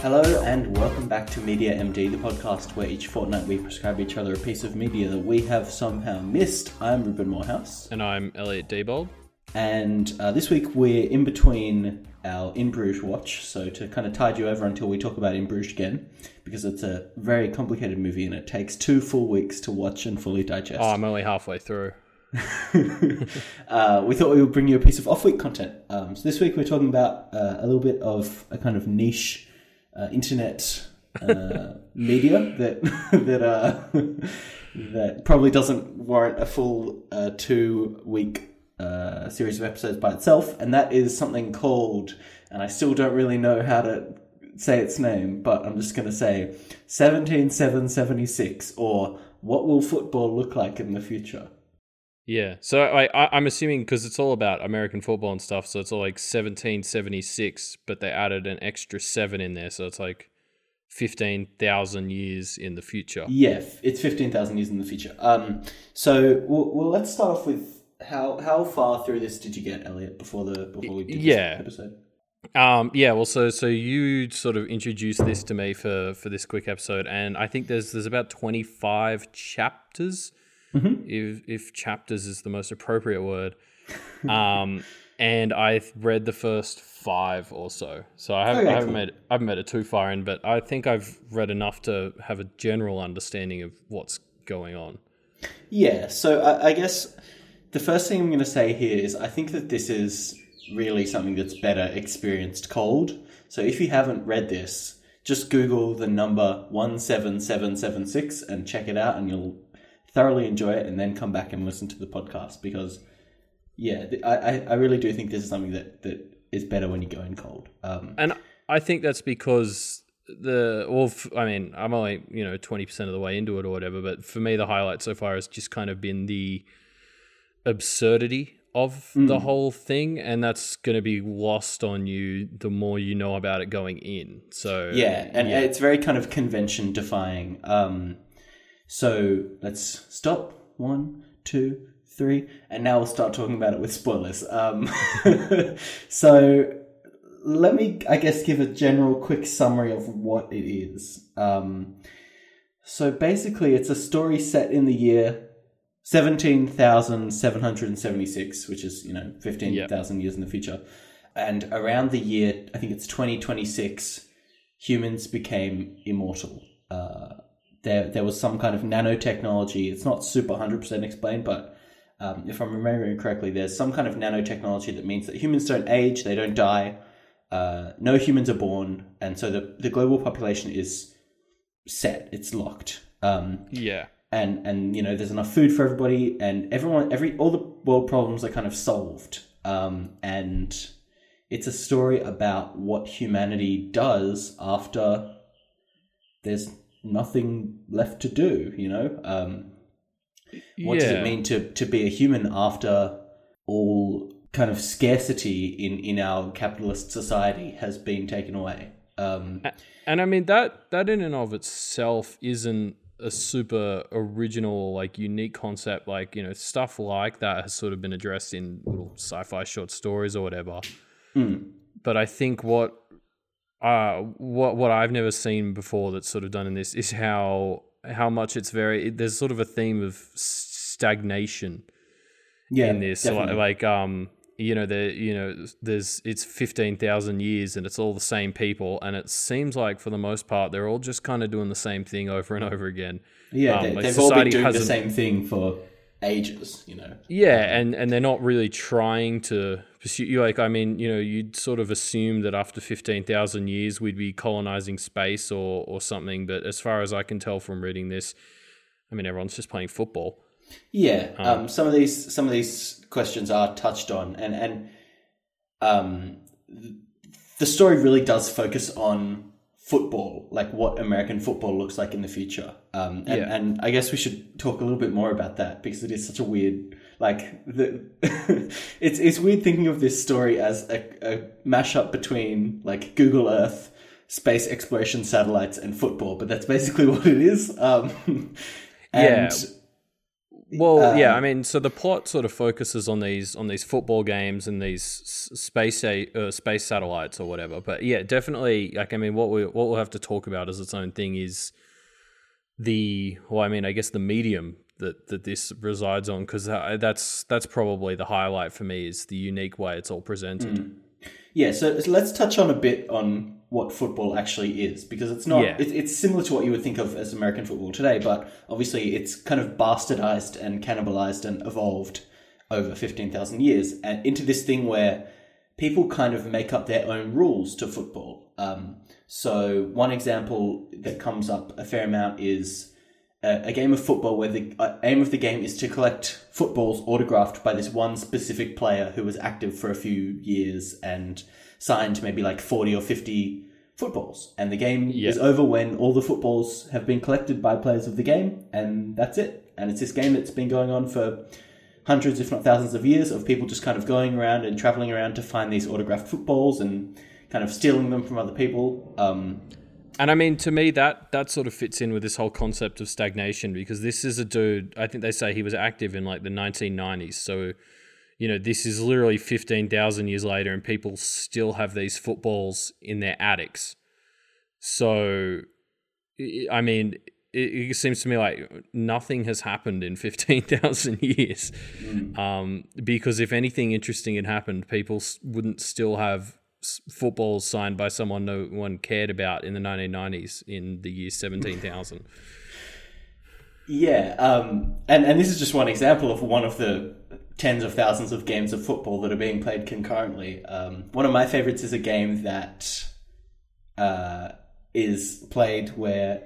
Hello and welcome back to Media MD, the podcast where each fortnight we prescribe each other a piece of media that we have somehow missed. I'm Reuben Morehouse, And I'm Elliot Diebold. and uh, this week we're in between our In Bruges watch, so to kind of tide you over until we talk about In Bruges again, because it's a very complicated movie and it takes two full weeks to watch and fully digest. Oh, I'm only halfway through. uh, we thought we would bring you a piece of off-week content. Um, so this week we're talking about uh, a little bit of a kind of niche uh, internet uh, media that that uh, that probably doesn't warrant a full uh, two-week uh, series of episodes by itself, and that is something called, and I still don't really know how to say its name, but I'm just going to say 17776, or what will football look like in the future? Yeah. So I, I, I'm assuming because it's all about American football and stuff, so it's all like 1776, but they added an extra seven in there, so it's like 15,000 years in the future. Yeah, it's fifteen thousand years in the future. Um, so well, well, let's start off with how how far through this did you get, Elliot, before the before we did Yeah. this episode? Um, yeah, well, so so you sort of introduced this to me for for this quick episode, and I think there's there's about 25 chapters, if if chapters is the most appropriate word. Um, and I read the first five or so, so I haven't, Okay, I haven't cool. made I haven't made it too far in, but I think I've read enough to have a general understanding of what's going on. Yeah. So I, I guess the first thing I'm going to say here is I think that this is really something that's better experienced cold. So if you haven't read this, just Google the number one seven seven seven six and check it out, and you'll thoroughly enjoy it, and then come back and listen to the podcast because. Yeah, I, I really do think this is something that, that is better when you go in cold. Um, And I think that's because the well, f- I mean, I'm only you know twenty percent of the way into it or whatever, but for me, the highlight so far has just kind of been the absurdity of the whole thing, and that's going to be lost on you the more you know about it going in. So Yeah, and it's very kind of convention defying. Um, so let's stop. One, two, three, and now we'll start talking about it with spoilers. Um, so let me, I guess, give a general quick summary of what it is. Um, so basically, it's a story set in the year. 17,776, which is, you know, 15,000 years in the future. And around the year, I think it's 2026, humans became immortal. Uh, there, there was some kind of nanotechnology. It's not super 100% explained, but um, if I'm remembering correctly, there's some kind of nanotechnology that means that humans don't age, they don't die, uh, no humans are born, and so the, the global population is set, it's locked. Um, yeah, and and you know there's enough food for everybody and everyone every all the world problems are kind of solved um, and it's a story about what humanity does after there's nothing left to do you know um, what does it mean to to be a human after all kind of scarcity in in our capitalist society has been taken away um, And I mean that that in and of itself isn't a super original, like unique concept. Like you know, stuff like that has sort of been addressed in little sci-fi short stories or whatever. But I think what uh what what I've never seen before that's sort of done in this is how how much it's very there's sort of a theme of stagnation yeah in this. So, like, like um you know the you know there's it's 15,000 years and it's all the same people and it seems like for the most part they're all just kind of doing the same thing over and over again. Yeah um, they, like they've all been doing the same thing for ages you know? Yeah and and they're not really trying to pursue you like i mean you know you'd sort of assume that after 15,000 years we'd be colonizing space or or something but as far as i can tell from reading this i mean everyone's just playing football. Yeah, um, some of these some of these questions are touched on, and and um, th- the story really does focus on football, like what American football looks like in the future. Um, and, Yeah. and I guess we should talk a little bit more about that because it is such a weird, like the it's it's weird thinking of this story as a, a mashup between like Google Earth. Space exploration satellites and football, but that's basically what it is. Um, and Yeah. Well, um, yeah, I mean, so the plot sort of focuses on these on these football games and these space uh, space satellites or whatever. But yeah, definitely, like I mean, what we what we'll have to talk about as its own thing is the well, I mean, I guess the medium that that this resides on because that's that's probably the highlight for me is the unique way it's all presented. Mm. Yeah, so, so, let's touch on a bit on what football actually is because it's not yeah. it, it's similar to what you would think of as American football today, but obviously it's kind of bastardized and cannibalized and evolved over fifteen thousand years and into this thing where people kind of make up their own rules to football. Um, so one example that comes up a fair amount is a, a game of football where the uh, aim of the game is to collect footballs autographed by this one specific player who was active for a few years and signed maybe like 40 or 50 footballs. And the game yeah. is over when all the footballs have been collected by players of the game, and that's it. And it's this game that's been going on for hundreds, if not thousands of years, of people just kind of going around and traveling around to find these autographed footballs and kind of stealing them from other people. Um, and I mean, to me, that that sort of fits in with this whole concept of stagnation because this is a dude. I think they say he was active in like the 1990s. So, you know, this is literally 15,000 years later, and people still have these footballs in their attics. So, I mean, it, it seems to me like nothing has happened in 15,000 years. Mm. Um, because if anything interesting had happened, people wouldn't still have footballs signed by someone no one cared about in the 1990s in the year 17,000. Yeah, um, and and this is just one example of one of the tens of thousands of games of football that are being played concurrently. Um, one of my favorites is a game that uh, is played where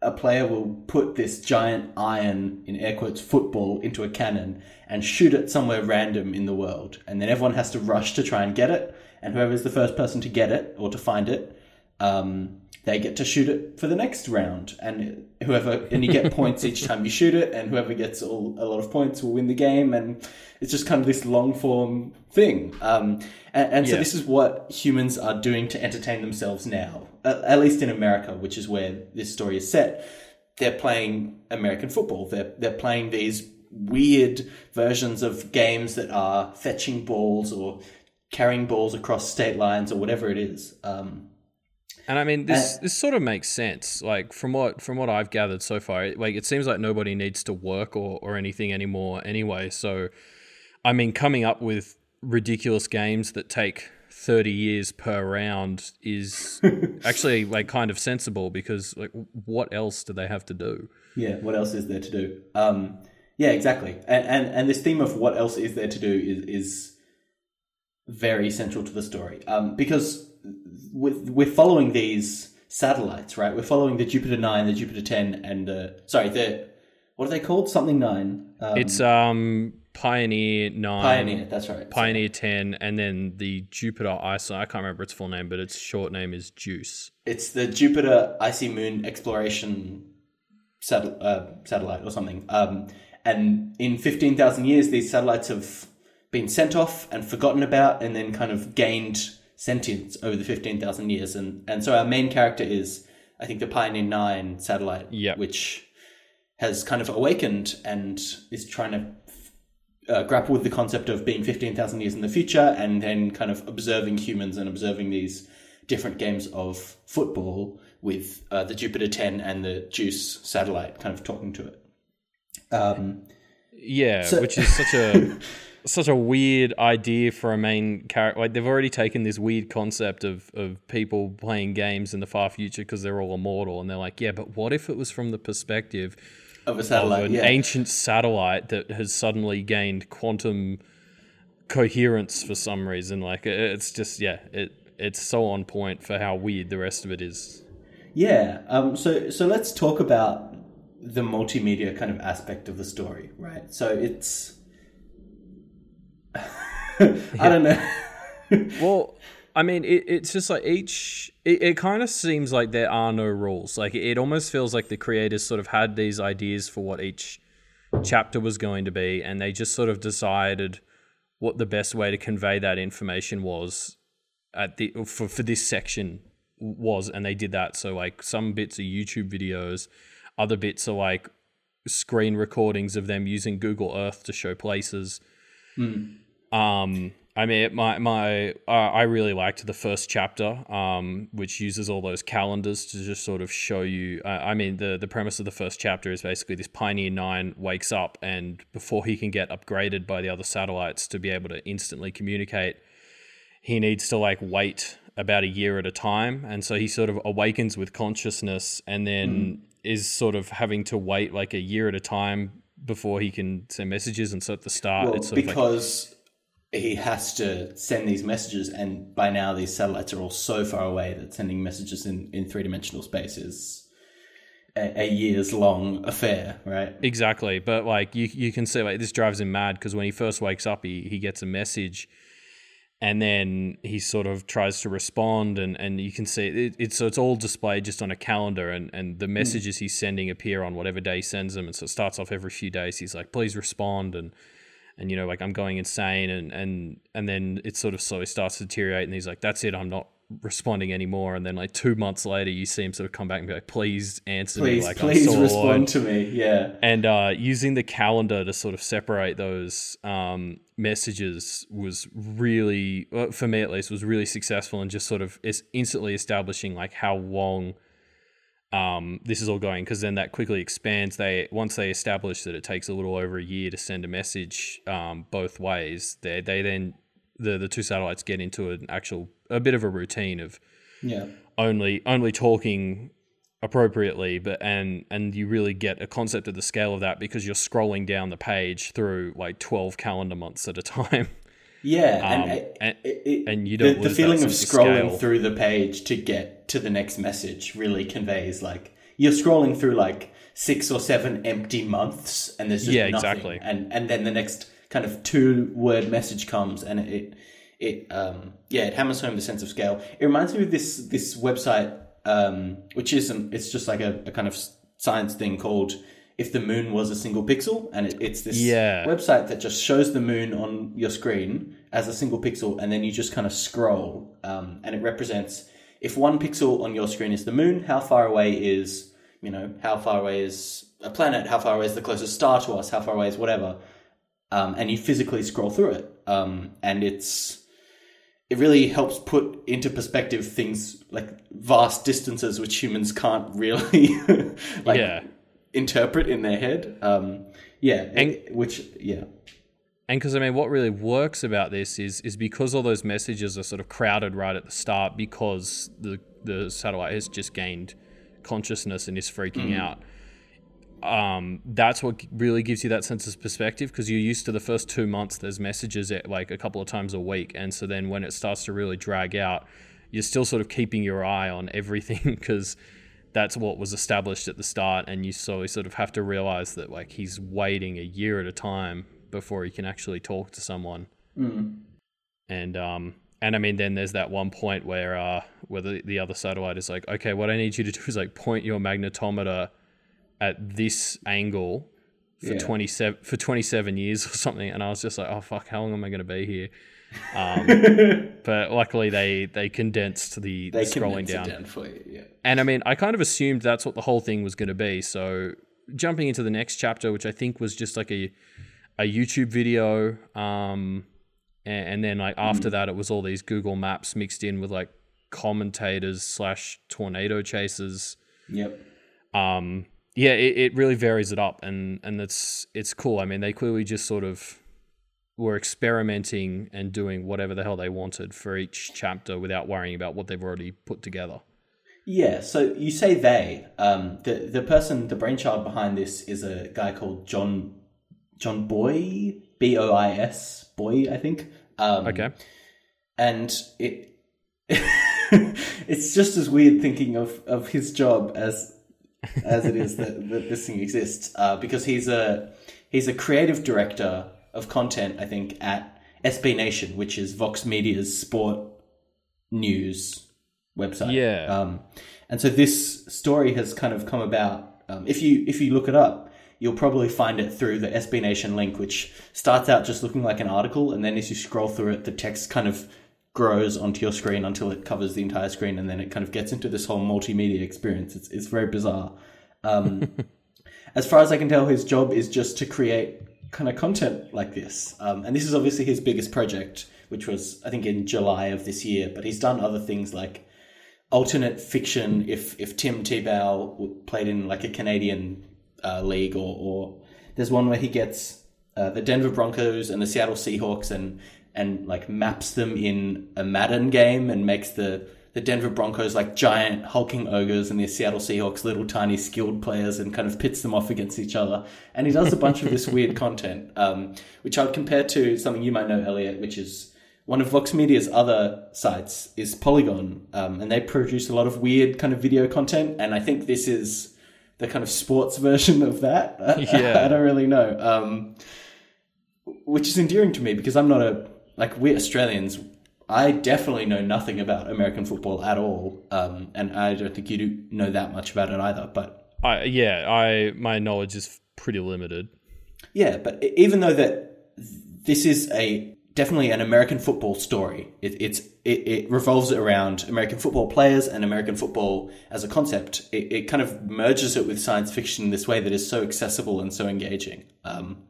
a player will put this giant iron in air quotes football into a cannon and shoot it somewhere random in the world, and then everyone has to rush to try and get it and whoever's the first person to get it or to find it, um, they get to shoot it for the next round. And whoever and you get points each time you shoot it, and whoever gets all, a lot of points will win the game. And it's just kind of this long form thing. Um, and, and so this is what humans are doing to entertain themselves now, at, at least in America, which is where this story is set. They're playing American football. They're they're playing these weird versions of games that are fetching balls or carrying balls across state lines or whatever it is. Um, and I mean, this and, this sort of makes sense. Like from what from what I've gathered so far, like it seems like nobody needs to work or or anything anymore anyway. So, I mean, coming up with ridiculous games that take 30 years per round is actually like kind of sensible because like what else do they have to do yeah what else is there to do um yeah exactly and and, and this theme of what else is there to do is is very central to the story um, because with, we're following these satellites, right? We're following the Jupiter 9, the Jupiter 10, and the. Sorry, the. What are they called? Something 9. Um, it's um Pioneer 9. Pioneer, that's right. Pioneer 10, and then the Jupiter Icy. I can't remember its full name, but its short name is JUICE. It's the Jupiter Icy Moon Exploration satel- uh, Satellite or something. Um, and in 15,000 years, these satellites have been sent off and forgotten about and then kind of gained sentience over the 15,000 years. And, and so our main character is, I think, the Pioneer 9 satellite, yep. which has kind of awakened and is trying to uh, grapple with the concept of being 15,000 years in the future and then kind of observing humans and observing these different games of football with uh, the Jupiter 10 and the JUICE satellite kind of talking to it. Um, yeah, so- which is such a such a weird idea for a main character. Like they've already taken this weird concept of of people playing games in the far future because they're all immortal, and they're like, yeah, but what if it was from the perspective of a satellite, of an yeah. ancient satellite that has suddenly gained quantum coherence for some reason? Like it's just yeah, it it's so on point for how weird the rest of it is. Yeah. Um. So so let's talk about the multimedia kind of aspect of the story, right? So it's I don't know. well, I mean, it, it's just like each. It, it kind of seems like there are no rules. Like it almost feels like the creators sort of had these ideas for what each chapter was going to be, and they just sort of decided what the best way to convey that information was at the for for this section was, and they did that. So like some bits are YouTube videos, other bits are like screen recordings of them using Google Earth to show places. Mm. Um, I mean, my my uh, I really liked the first chapter, um, which uses all those calendars to just sort of show you. Uh, I mean, the the premise of the first chapter is basically this Pioneer Nine wakes up, and before he can get upgraded by the other satellites to be able to instantly communicate, he needs to like wait about a year at a time, and so he sort of awakens with consciousness, and then mm. is sort of having to wait like a year at a time before he can send messages. And so at the start, well, it's because. Like, he has to send these messages, and by now these satellites are all so far away that sending messages in, in three dimensional space is a, a, years long affair, right? Exactly, but like you you can see like this drives him mad because when he first wakes up, he he gets a message. And then he sort of tries to respond, and, and you can see it, it's so it's all displayed just on a calendar, and, and the hmm. messages mm. he's sending appear on whatever day he sends them, and so it starts off every few days. He's like, "Please respond," and and you know like i'm going insane and and and then it sort of slowly starts to deteriorate and he's like that's it i'm not responding anymore. And then like two months later you see him sort of come back and be like please answer please, me like please I'm respond to me yeah. And uh, using the calendar to sort of separate those um, messages was really for me at least was really successful and just sort of is instantly establishing like how long um, this is all going because then that quickly expands. They once they establish that it takes a little over a year to send a message um, both ways. They they then the the two satellites get into an actual a bit of a routine of yeah only only talking appropriately but and and you really get a concept of the scale of that because you're scrolling down the page through like 12 calendar months at a time yeah um, and, and, it, and, you don't the, the feeling of scrolling through the page to get to the next message really conveys like you're scrolling through like six or seven empty months and there's just yeah, nothing. exactly. And and then the next kind of two word message comes and it it um yeah, it hammers home the sense of scale. It reminds me of this this website um which isn't it's just like a, a kind of science thing called if the moon was a single pixel and it, it's this yeah. website that just shows the moon on your screen as a single pixel and then you just kind of scroll um, and it represents if one pixel on your screen is the moon, how far away is, you know, how far away is a planet, how far away is the closest star to us, how far away is whatever. Um, and you physically scroll through it. Um, and it's, it really helps put into perspective things like vast distances which humans can't really like yeah. Interpret in their head. Um, yeah, and, it, which yeah. And because I mean, what really works about this is is because all those messages are sort of crowded right at the start because the the satellite has just gained consciousness and is freaking mm. out. Um, that's what really gives you that sense of perspective because you're used to the first two months. There's messages at like a couple of times a week, and so then when it starts to really drag out, you're still sort of keeping your eye on everything because that's what was established at the start, and you slowly sort of have to realize that like he's waiting a year at a time before he can actually talk to someone. Mm. And um and I mean then there's that one point where uh where the, the other satellite is like, okay, what I need you to do is like point your magnetometer at this angle for yeah. 27 for 27 years or something and I was just like, oh fuck, how long am I going to be here? Um, but luckily they they condensed the, they the scrolling down. down you, yeah. And I mean, I kind of assumed that's what the whole thing was going to be. So jumping into the next chapter, which I think was just like a a YouTube video, um, and, and, then like after mm. that, it was all these Google Maps mixed in with like commentators slash tornado chasers. Yep. Um, yeah, it, it really varies it up, and and it's it's cool. I mean, they clearly just sort of were experimenting and doing whatever the hell they wanted for each chapter without worrying about what they've already put together. Yeah, so you say they. Um, the the person, the brainchild behind this is a guy called Jon Jon Bois, B O I S, Bois, I think. Um, okay. And it it's just as weird thinking of, of his job as as it is that, that this thing exists uh, because he's a he's a creative director of content I think at SB Nation which is Vox Media's sport news website yeah um, and so this story has kind of come about um, if you if you look it up you'll probably find it through the SB Nation link, which starts out just looking like an article, and then as you scroll through it, the text kind of grows onto your screen until it covers the entire screen, and then it kind of gets into this whole multimedia experience. It's, it's very bizarre. Um, as far as I can tell, his job is just to create kind of content like this. Um, and this is obviously his biggest project, which was I think in July of this year. But he's done other things like alternate fiction. If if Tim Tebow played in like a Canadian uh, league, or, or there's one where he gets uh, the Denver Broncos and the Seattle Seahawks and and like maps them in a Madden game and makes the the Denver Broncos like giant hulking ogres and the Seattle Seahawks little tiny skilled players and kind of pits them off against each other. And he does a bunch of this weird content, um, which I would compare to something you might know, Elliot, which is one of Vox Media's other sites is Polygon, um, and they produce a lot of weird kind of video content. And I think this is the kind of sports version of that. Yeah. I don't really know. Um, which is endearing to me because I'm not a like we're Australians. I definitely know nothing about American football at all, um, and I don't think you do know that much about it either. But I, yeah, I my knowledge is pretty limited. Yeah, but even though that this is a definitely an American football story, it, it's it, it, revolves around American football players and American football as a concept. It, it, kind of merges it with science fiction in this way that is so accessible and so engaging. Um,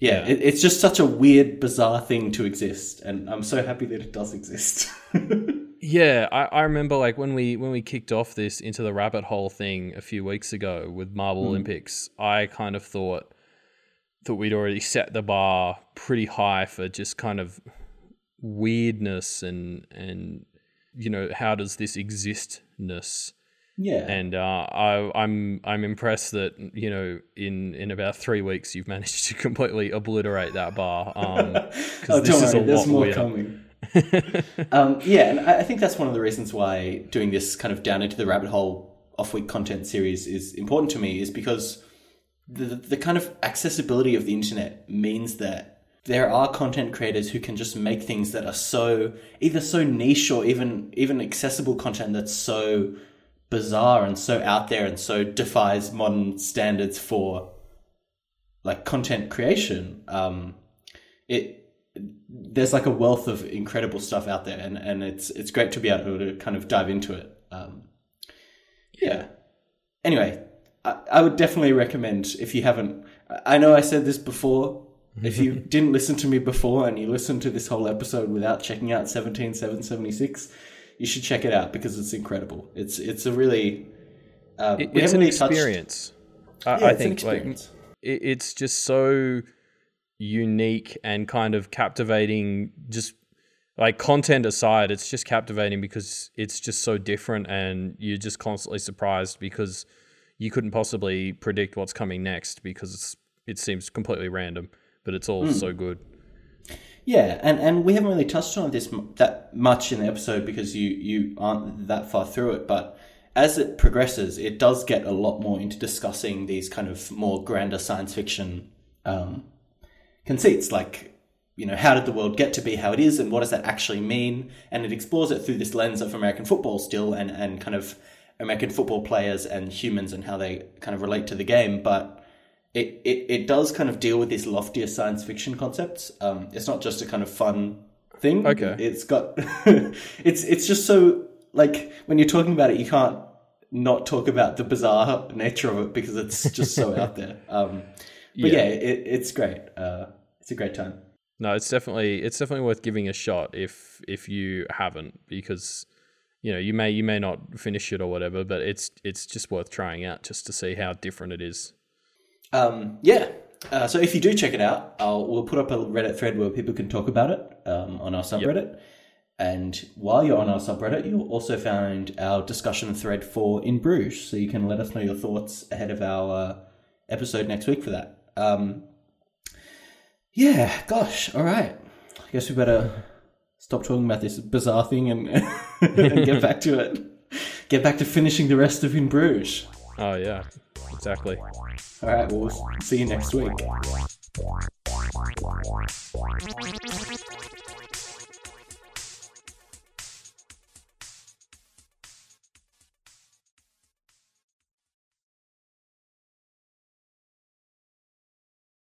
yeah. It, it's just such a weird, bizarre thing to exist, and I'm so happy that it does exist. yeah, I, I remember like when we when we kicked off this into the rabbit hole thing a few weeks ago with Marble mm. Olympics, I kind of thought that we'd already set the bar pretty high for just kind of weirdness and and you know how does this existness yeah. And uh, I, I'm I'm impressed that you know in in about three weeks you've managed to completely obliterate that bar. Um, oh, this is worry, a there's more weirder. coming. um, yeah, and I think that's one of the reasons why doing this kind of down into the rabbit hole off week content series is important to me, is because the the kind of accessibility of the internet means that there are content creators who can just make things that are so either so niche or even even accessible content that's so bizarre and so out there and so defies modern standards for like content creation. Um, it there's like a wealth of incredible stuff out there, and, and it's it's great to be able to kind of dive into it. Um, yeah. Anyway, I, I would definitely recommend if you haven't. I know I said this before. If you didn't listen to me before and you listened to this whole episode without checking out 17776, you should check it out because it's incredible. It's it's a really uh, it, it's an experience. Touched... I, yeah, I think like it, it's just so unique and kind of captivating. Just like content aside, it's just captivating because it's just so different, and you're just constantly surprised because you couldn't possibly predict what's coming next because it seems completely random, but it's all mm. so good. Yeah, and, and we haven't really touched on this that much in the episode because you, you aren't that far through it. But as it progresses, it does get a lot more into discussing these kind of more grander science fiction um, conceits, like you know how did the world get to be how it is, and what does that actually mean? And it explores it through this lens of American football still, and and kind of American football players and humans and how they kind of relate to the game, but it, it, it does kind of deal with these loftier science fiction concepts. Um, it's not just a kind of fun thing. Okay. It's got it's it's just so like when you're talking about it, you can't not talk about the bizarre nature of it because it's just so out there. Um, but yeah, yeah it, it's great. Uh, it's a great time. No, it's definitely it's definitely worth giving a shot if if you haven't because you know you may you may not finish it or whatever, but it's it's just worth trying out just to see how different it is. Um, yeah. Uh, so if you do check it out, I'll, we'll put up a Reddit thread where people can talk about it um, on our subreddit. Yep. And while you're on our subreddit, you'll also find our discussion thread for In Bruges, so you can let us know your thoughts ahead of our uh, episode next week for that. Um, yeah, gosh, all right. I guess we better stop talking about this bizarre thing and, and get back to it. Get back to finishing the rest of In Bruges. Oh, yeah, exactly. All right, we'll see you next week.